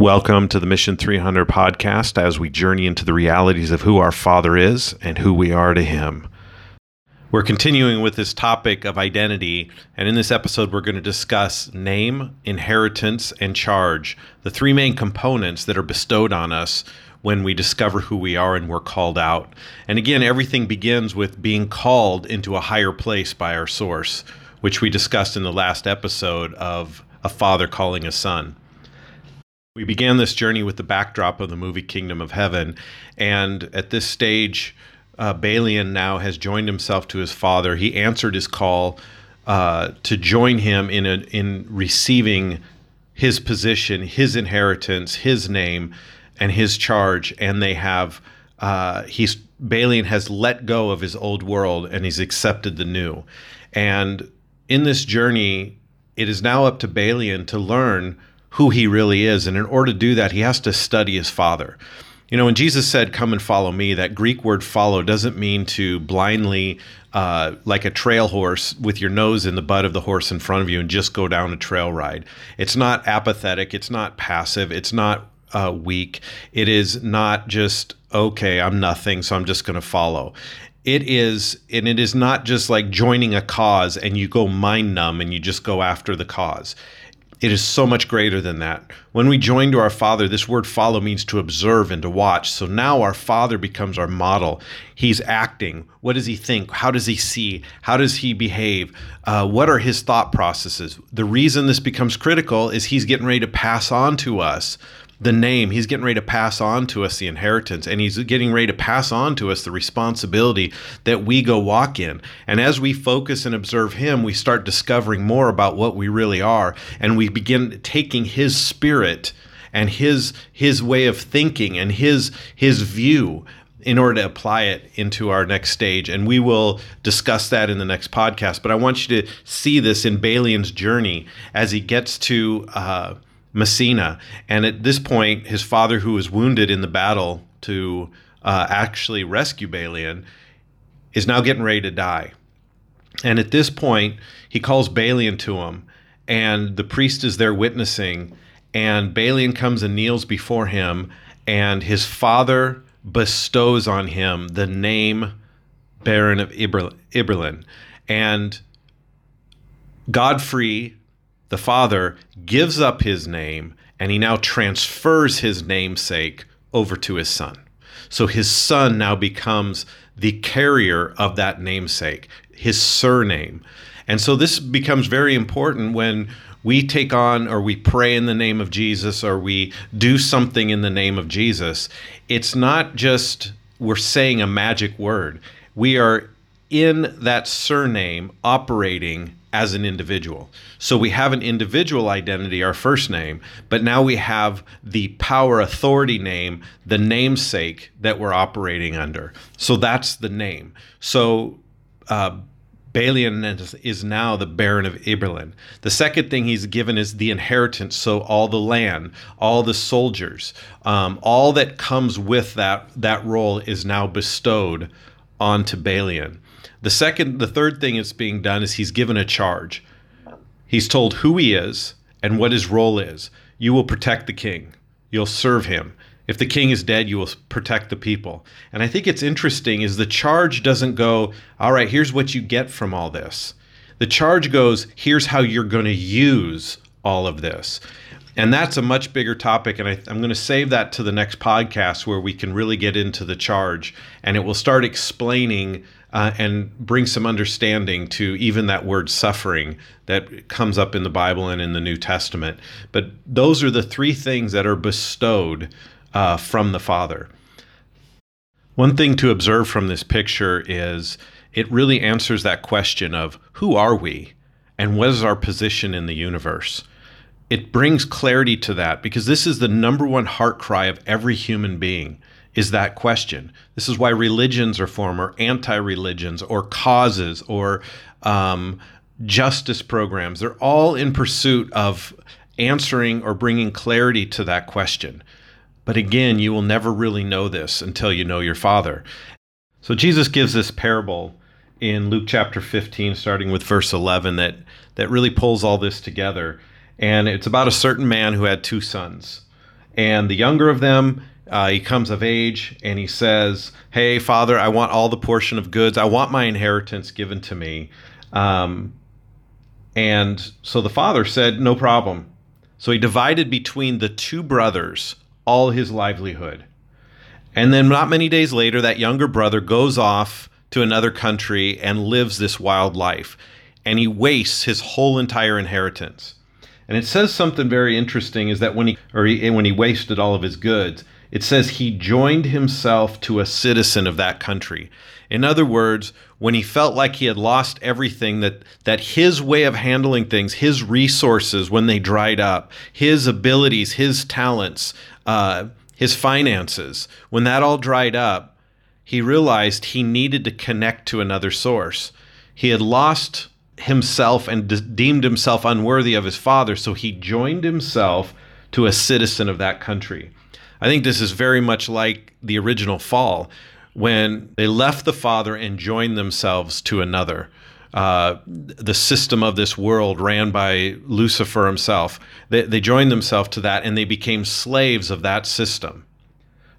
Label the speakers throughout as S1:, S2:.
S1: Welcome to the Mission 300 podcast as we journey into the realities of who our Father is and who we are to Him. We're continuing with this topic of identity, and in this episode, we're going to discuss name, inheritance, and charge, the three main components that are bestowed on us when we discover who we are and we're called out. And again, everything begins with being called into a higher place by our source, which we discussed in the last episode of a father calling a son. We began this journey with the backdrop of the movie Kingdom of Heaven, and at this stage, uh, Balian now has joined himself to his father. He answered his call uh, to join him in a, in receiving his position, his inheritance, his name, and his charge. And they have uh, he's Balian has let go of his old world and he's accepted the new. And in this journey, it is now up to Balian to learn who he really is. And in order to do that, he has to study his father. You know, when Jesus said, Come and follow me, that Greek word follow doesn't mean to blindly, uh, like a trail horse, with your nose in the butt of the horse in front of you and just go down a trail ride. It's not apathetic. It's not passive. It's not uh, weak. It is not just, okay, I'm nothing, so I'm just going to follow it is and it is not just like joining a cause and you go mind numb and you just go after the cause it is so much greater than that. When we join to our Father, this word follow means to observe and to watch. So now our Father becomes our model. He's acting. What does he think? How does he see? How does he behave? Uh, what are his thought processes? The reason this becomes critical is he's getting ready to pass on to us the name. He's getting ready to pass on to us the inheritance, and he's getting ready to pass on to us the responsibility that we go walk in. And as we focus and observe him, we start discovering more about what we really are, and we begin taking his spirit and his his way of thinking and his his view in order to apply it into our next stage. And we will discuss that in the next podcast. But I want you to see this in Balian's journey as he gets to uh, Messina. And at this point, his father, who was wounded in the battle to uh, actually rescue Balian, is now getting ready to die. And at this point, he calls Balian to him, and the priest is there witnessing. And Balian comes and kneels before him, and his father bestows on him the name Baron of Ibelin. And Godfrey the father gives up his name and he now transfers his namesake over to his son. So his son now becomes the carrier of that namesake, his surname. And so this becomes very important when we take on or we pray in the name of Jesus or we do something in the name of Jesus. It's not just we're saying a magic word, we are in that surname operating as an individual. So we have an individual identity, our first name, but now we have the power authority name, the namesake that we're operating under. So that's the name. So uh, Balian is now the Baron of Ibelin. The second thing he's given is the inheritance. So all the land, all the soldiers, um, all that comes with that that role is now bestowed onto Balian. The second, the third thing that's being done is he's given a charge. He's told who he is and what his role is. You will protect the king. You'll serve him. If the king is dead, you will protect the people. And I think it's interesting is the charge doesn't go, all right, here's what you get from all this. The charge goes, here's how you're going to use all of this. And that's a much bigger topic. And I, am going to save that to the next podcast where we can really get into the charge and it will start explaining uh, and bring some understanding to even that word suffering that comes up in the Bible and in the New Testament. But those are the three things that are bestowed uh, from the Father. One thing to observe from this picture is it really answers that question of who are we and what is our position in the universe? It brings clarity to that because this is the number one heart cry of every human being is that question. This is why religions are formed, or anti religions, or causes, or um, justice programs. They're all in pursuit of answering or bringing clarity to that question. But again, you will never really know this until you know your Father. So Jesus gives this parable in Luke chapter 15, starting with verse 11, that, that really pulls all this together. And it's about a certain man who had two sons. And the younger of them, uh, he comes of age and he says, Hey, father, I want all the portion of goods. I want my inheritance given to me. Um, and so the father said, No problem. So he divided between the two brothers all his livelihood. And then, not many days later, that younger brother goes off to another country and lives this wild life. And he wastes his whole entire inheritance. And it says something very interesting is that when he or he, when he wasted all of his goods, it says he joined himself to a citizen of that country. In other words, when he felt like he had lost everything, that, that his way of handling things, his resources when they dried up, his abilities, his talents, uh, his finances, when that all dried up, he realized he needed to connect to another source. He had lost himself and de- deemed himself unworthy of his father, so he joined himself to a citizen of that country. I think this is very much like the original fall when they left the Father and joined themselves to another. Uh, the system of this world ran by Lucifer himself. They, they joined themselves to that and they became slaves of that system.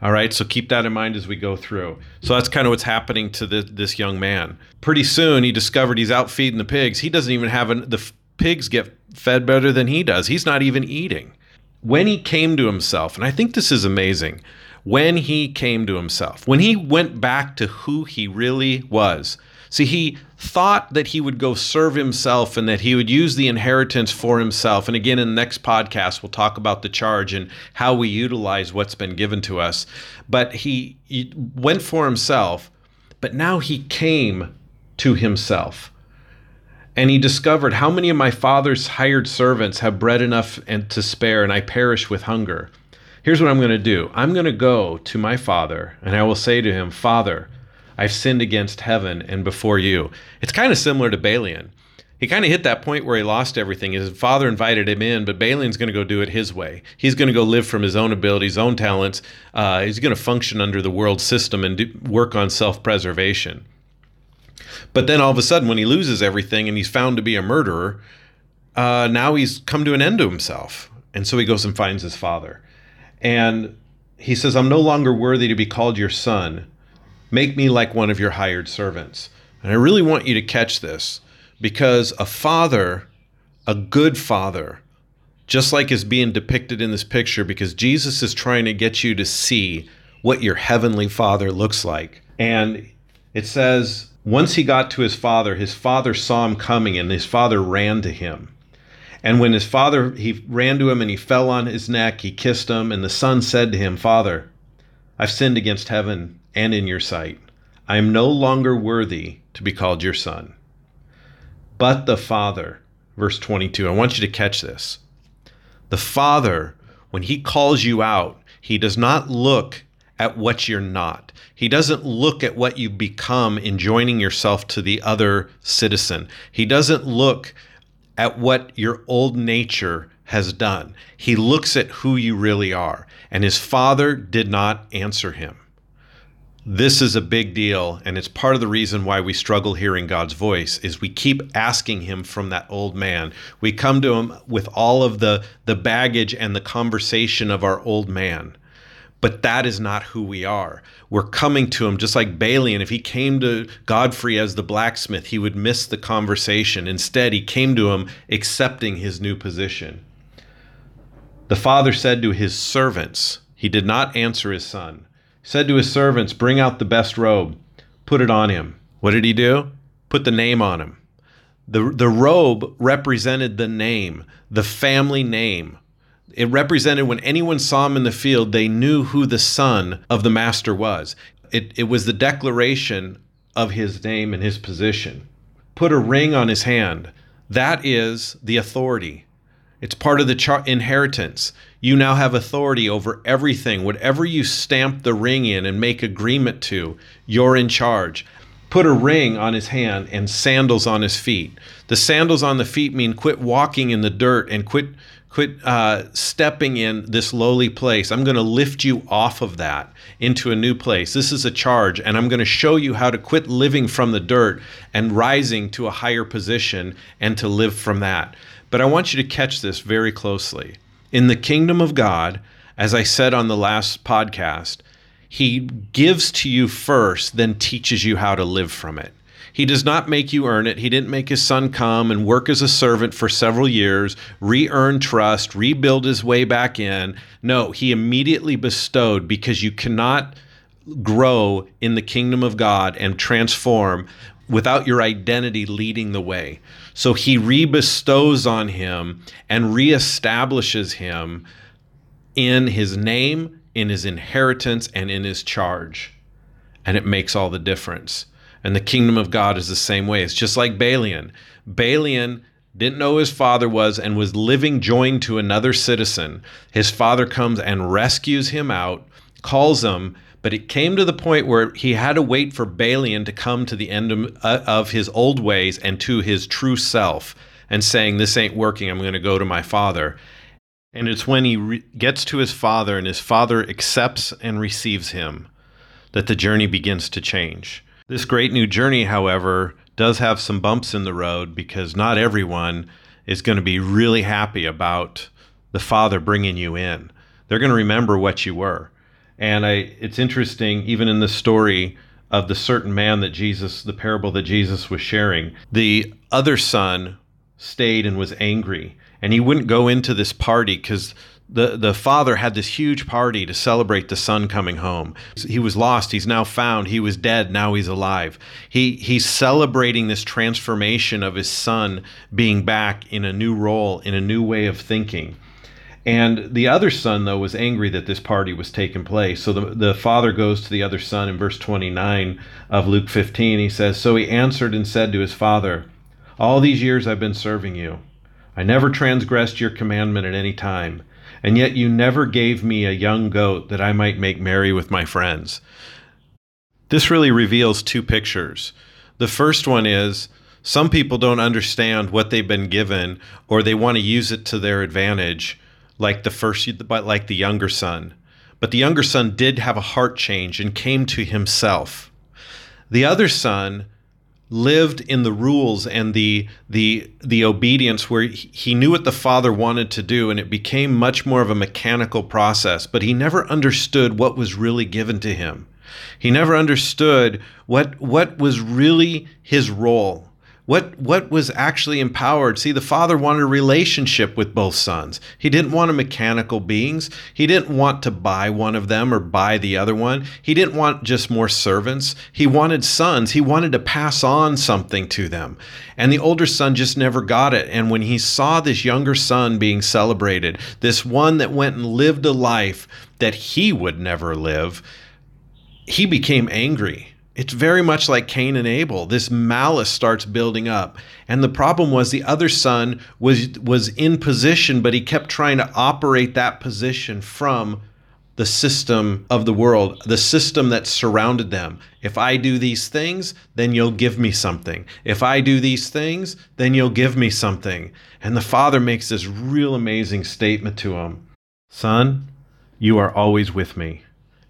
S1: All right, so keep that in mind as we go through. So that's kind of what's happening to the, this young man. Pretty soon, he discovered he's out feeding the pigs. He doesn't even have an, the f- pigs get fed better than he does. He's not even eating. When he came to himself, and I think this is amazing, when he came to himself, when he went back to who he really was. See, he thought that he would go serve himself and that he would use the inheritance for himself. And again, in the next podcast, we'll talk about the charge and how we utilize what's been given to us. But he, he went for himself, but now he came to himself. And he discovered how many of my father's hired servants have bread enough and to spare, and I perish with hunger. Here's what I'm going to do I'm going to go to my father, and I will say to him, Father, I've sinned against heaven and before you. It's kind of similar to Balian. He kind of hit that point where he lost everything. His father invited him in, but Balian's going to go do it his way. He's going to go live from his own abilities, own talents. Uh, he's going to function under the world system and do, work on self preservation. But then all of a sudden, when he loses everything and he's found to be a murderer, uh, now he's come to an end to himself. And so he goes and finds his father. And he says, I'm no longer worthy to be called your son. Make me like one of your hired servants. And I really want you to catch this because a father, a good father, just like is being depicted in this picture, because Jesus is trying to get you to see what your heavenly father looks like. And it says, once he got to his father, his father saw him coming, and his father ran to him. And when his father, he ran to him and he fell on his neck, he kissed him, and the son said to him, Father, I've sinned against heaven and in your sight. I am no longer worthy to be called your son. But the father, verse 22, I want you to catch this. The father, when he calls you out, he does not look at what you're not. He doesn't look at what you become in joining yourself to the other citizen. He doesn't look at what your old nature has done. He looks at who you really are. And his father did not answer him. This is a big deal and it's part of the reason why we struggle hearing God's voice is we keep asking him from that old man. We come to him with all of the the baggage and the conversation of our old man but that is not who we are. We're coming to him just like Balian. If he came to Godfrey as the blacksmith, he would miss the conversation. Instead, he came to him accepting his new position. The father said to his servants, he did not answer his son, said to his servants, Bring out the best robe, put it on him. What did he do? Put the name on him. The, the robe represented the name, the family name it represented when anyone saw him in the field, they knew who the son of the master was. It, it was the declaration of his name and his position. Put a ring on his hand. That is the authority. It's part of the char- inheritance. You now have authority over everything. Whatever you stamp the ring in and make agreement to, you're in charge. Put a ring on his hand and sandals on his feet. The sandals on the feet mean quit walking in the dirt and quit quit uh, stepping in this lowly place. I'm going to lift you off of that into a new place. This is a charge, and I'm going to show you how to quit living from the dirt and rising to a higher position and to live from that. But I want you to catch this very closely. In the kingdom of God, As I said on the last podcast, he gives to you first, then teaches you how to live from it. He does not make you earn it. He didn't make his son come and work as a servant for several years, re earn trust, rebuild his way back in. No, he immediately bestowed because you cannot grow in the kingdom of God and transform without your identity leading the way. So he rebestows on him and reestablishes him in his name, in his inheritance, and in his charge. And it makes all the difference. And the kingdom of God is the same way. It's just like Balian. Balian didn't know his father was and was living joined to another citizen. His father comes and rescues him out, calls him, but it came to the point where he had to wait for Balian to come to the end of, uh, of his old ways and to his true self and saying, This ain't working. I'm going to go to my father. And it's when he re- gets to his father and his father accepts and receives him that the journey begins to change. This great new journey, however, does have some bumps in the road because not everyone is going to be really happy about the Father bringing you in. They're going to remember what you were. And I, it's interesting, even in the story of the certain man that Jesus, the parable that Jesus was sharing, the other son stayed and was angry. And he wouldn't go into this party because the the father had this huge party to celebrate the son coming home. He was lost, he's now found. He was dead, now he's alive. He he's celebrating this transformation of his son being back in a new role, in a new way of thinking. And the other son, though, was angry that this party was taking place. So the, the father goes to the other son in verse 29 of Luke 15. He says, So he answered and said to his father, All these years I've been serving you. I never transgressed your commandment at any time and yet you never gave me a young goat that I might make merry with my friends. This really reveals two pictures. The first one is some people don't understand what they've been given or they want to use it to their advantage like the first but like the younger son. But the younger son did have a heart change and came to himself. The other son lived in the rules and the the the obedience where he knew what the father wanted to do and it became much more of a mechanical process but he never understood what was really given to him he never understood what what was really his role what what was actually empowered? See the father wanted a relationship with both sons. He didn't want a mechanical beings. He didn't want to buy one of them or buy the other one. He didn't want just more servants. He wanted sons. He wanted to pass on something to them. And the older son just never got it. And when he saw this younger son being celebrated this one that went and lived a life that he would never live he became angry it's very much like Cain and Abel. This malice starts building up. And the problem was the other son was was in position, but he kept trying to operate that position from the system of the world, the system that surrounded them. If I do these things, then you'll give me something. If I do these things, then you'll give me something. And the father makes this real amazing statement to him Son, you are always with me,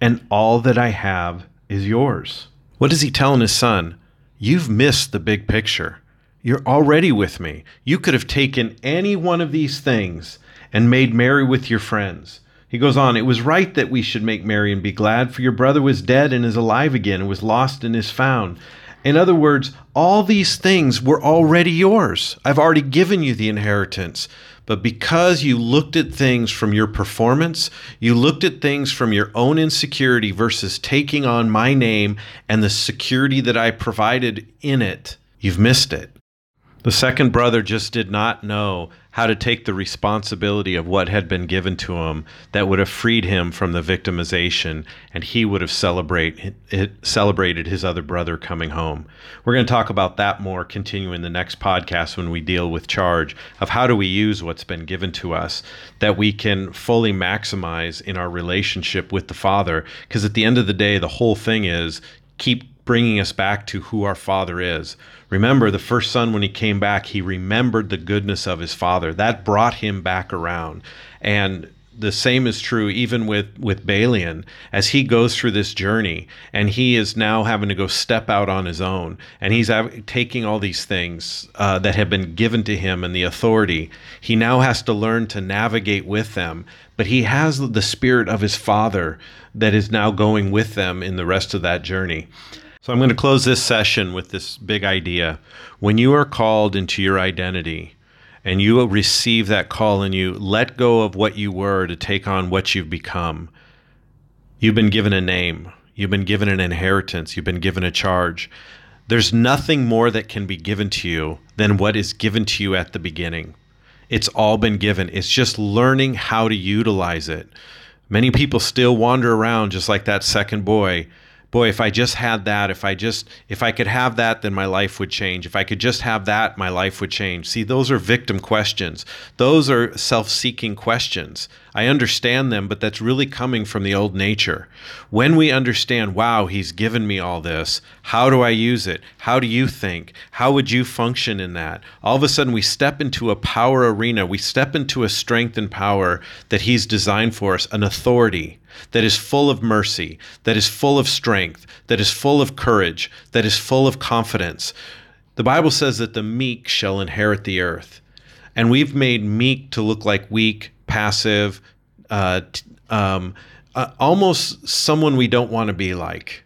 S1: and all that I have is yours. What is he telling his son? You've missed the big picture. You're already with me. You could have taken any one of these things and made merry with your friends. He goes on, It was right that we should make merry and be glad, for your brother was dead and is alive again, and was lost and is found. In other words, all these things were already yours. I've already given you the inheritance. But because you looked at things from your performance, you looked at things from your own insecurity versus taking on my name and the security that I provided in it, you've missed it. The second brother just did not know how to take the responsibility of what had been given to him that would have freed him from the victimization and he would have celebrate, celebrated his other brother coming home. We're going to talk about that more continuing the next podcast when we deal with charge of how do we use what's been given to us that we can fully maximize in our relationship with the Father because at the end of the day the whole thing is keep bringing us back to who our Father is. Remember, the first son, when he came back, he remembered the goodness of his father. That brought him back around. And the same is true even with with Balian as he goes through this journey and he is now having to go step out on his own and he's taking all these things uh, that have been given to him and the authority he now has to learn to navigate with them but he has the spirit of his father that is now going with them in the rest of that journey so I'm going to close this session with this big idea when you are called into your identity and you receive that call and you let go of what you were to take on what you've become, you've been given a name, you've been given an inheritance, you've been given a charge. There's nothing more that can be given to you than what is given to you at the beginning. It's all been given. It's just learning how to utilize it. Many people still wander around just like that second boy boy, if I just had that, if I just if I could have that, then my life would change. If I could just have that, my life would change. See, those are victim questions. Those are self-seeking questions. I understand them, but that's really coming from the old nature. When we understand, wow, he's given me all this, how do I use it? How do you think? How would you function in that? All of a sudden, we step into a power arena. We step into a strength and power that he's designed for us, an authority that is full of mercy, that is full of strength, that is full of courage, that is full of confidence. The Bible says that the meek shall inherit the earth. And we've made meek to look like weak, passive, uh, um, uh, almost someone we don't want to be like.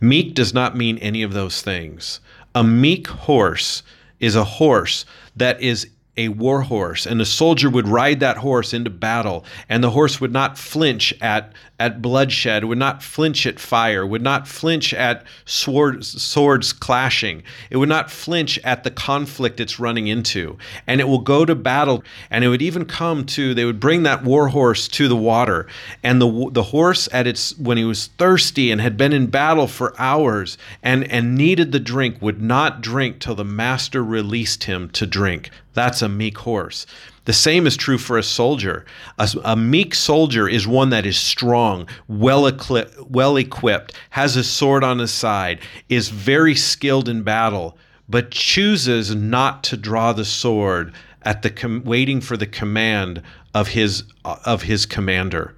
S1: Meek does not mean any of those things. A meek horse is a horse that is a war horse, and a soldier would ride that horse into battle, and the horse would not flinch at, at bloodshed, would not flinch at fire, would not flinch at swords, swords clashing, it would not flinch at the conflict it's running into. And it will go to battle, and it would even come to, they would bring that war horse to the water, and the, the horse at its, when he was thirsty and had been in battle for hours and, and needed the drink, would not drink till the master released him to drink. That's a meek horse. The same is true for a soldier. A, a meek soldier is one that is strong, well equipped, well equipped, has a sword on his side, is very skilled in battle, but chooses not to draw the sword at the com- waiting for the command of his of his commander.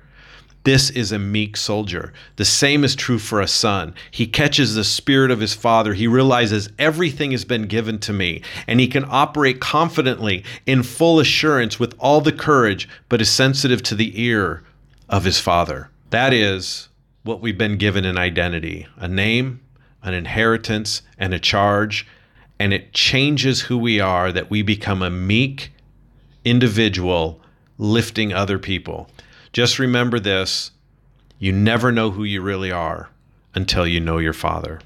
S1: This is a meek soldier. The same is true for a son. He catches the spirit of his father. He realizes everything has been given to me, and he can operate confidently in full assurance with all the courage, but is sensitive to the ear of his father. That is what we've been given an identity a name, an inheritance, and a charge. And it changes who we are that we become a meek individual lifting other people. Just remember this you never know who you really are until you know your Father.